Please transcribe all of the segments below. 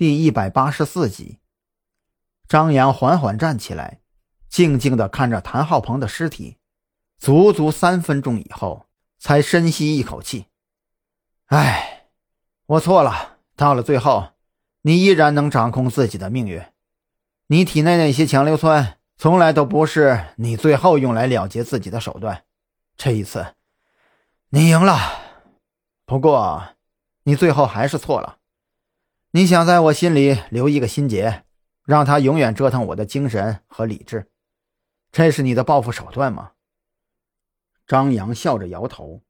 第一百八十四集，张扬缓缓站起来，静静的看着谭浩鹏的尸体，足足三分钟以后，才深吸一口气：“哎，我错了。到了最后，你依然能掌控自己的命运。你体内那些强硫酸，从来都不是你最后用来了结自己的手段。这一次，你赢了。不过，你最后还是错了。”你想在我心里留一个心结，让他永远折腾我的精神和理智，这是你的报复手段吗？张扬笑着摇头。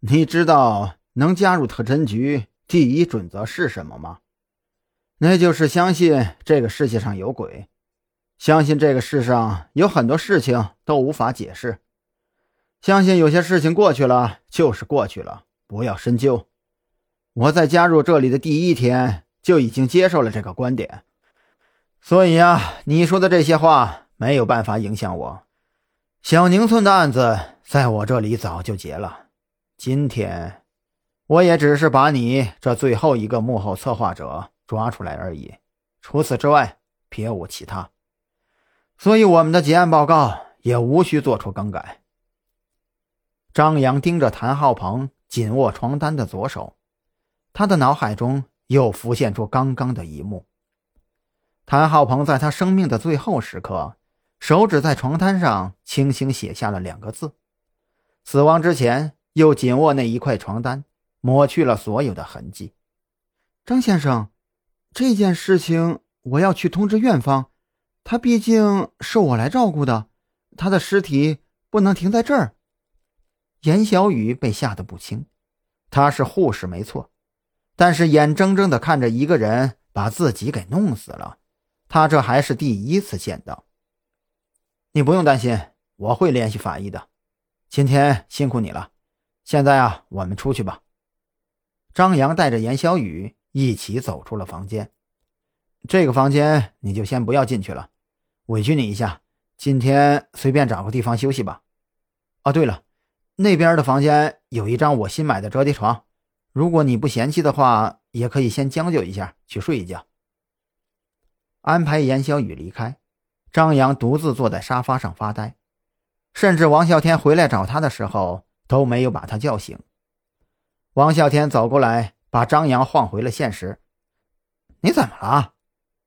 你知道能加入特侦局第一准则是什么吗？那就是相信这个世界上有鬼，相信这个世上有很多事情都无法解释，相信有些事情过去了就是过去了，不要深究。我在加入这里的第一天就已经接受了这个观点，所以啊，你说的这些话没有办法影响我。小宁村的案子在我这里早就结了，今天我也只是把你这最后一个幕后策划者抓出来而已，除此之外别无其他。所以我们的结案报告也无需做出更改。张扬盯着谭浩鹏紧握床单的左手。他的脑海中又浮现出刚刚的一幕：谭浩鹏在他生命的最后时刻，手指在床单上轻轻写下了两个字；死亡之前，又紧握那一块床单，抹去了所有的痕迹。张先生，这件事情我要去通知院方，他毕竟是我来照顾的，他的尸体不能停在这儿。严小雨被吓得不轻，他是护士，没错。但是眼睁睁地看着一个人把自己给弄死了，他这还是第一次见到。你不用担心，我会联系法医的。今天辛苦你了，现在啊，我们出去吧。张扬带着严小雨一起走出了房间。这个房间你就先不要进去了，委屈你一下。今天随便找个地方休息吧。哦，对了，那边的房间有一张我新买的折叠床。如果你不嫌弃的话，也可以先将就一下去睡一觉。安排严小雨离开，张扬独自坐在沙发上发呆，甚至王啸天回来找他的时候都没有把他叫醒。王啸天走过来，把张扬晃回了现实。你怎么了？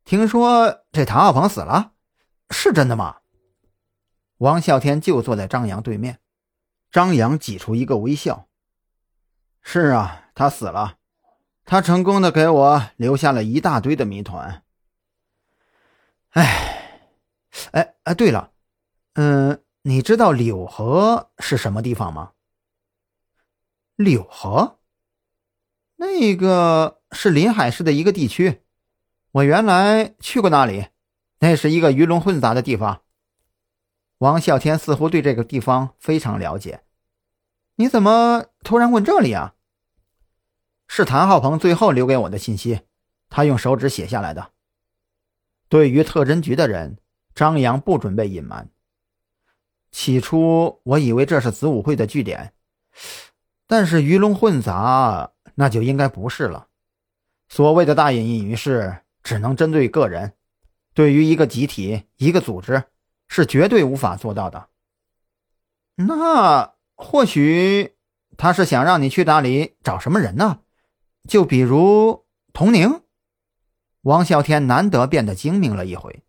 听说这唐浩鹏死了，是真的吗？王啸天就坐在张扬对面，张扬挤出一个微笑。是啊。他死了，他成功的给我留下了一大堆的谜团。哎，哎哎，对了，嗯，你知道柳河是什么地方吗？柳河，那个是临海市的一个地区，我原来去过那里，那是一个鱼龙混杂的地方。王啸天似乎对这个地方非常了解，你怎么突然问这里啊？是谭浩鹏最后留给我的信息，他用手指写下来的。对于特侦局的人，张扬不准备隐瞒。起初我以为这是子午会的据点，但是鱼龙混杂，那就应该不是了。所谓的大隐隐于市，只能针对个人，对于一个集体、一个组织，是绝对无法做到的。那或许他是想让你去那里找什么人呢？就比如童宁，王啸天难得变得精明了一回。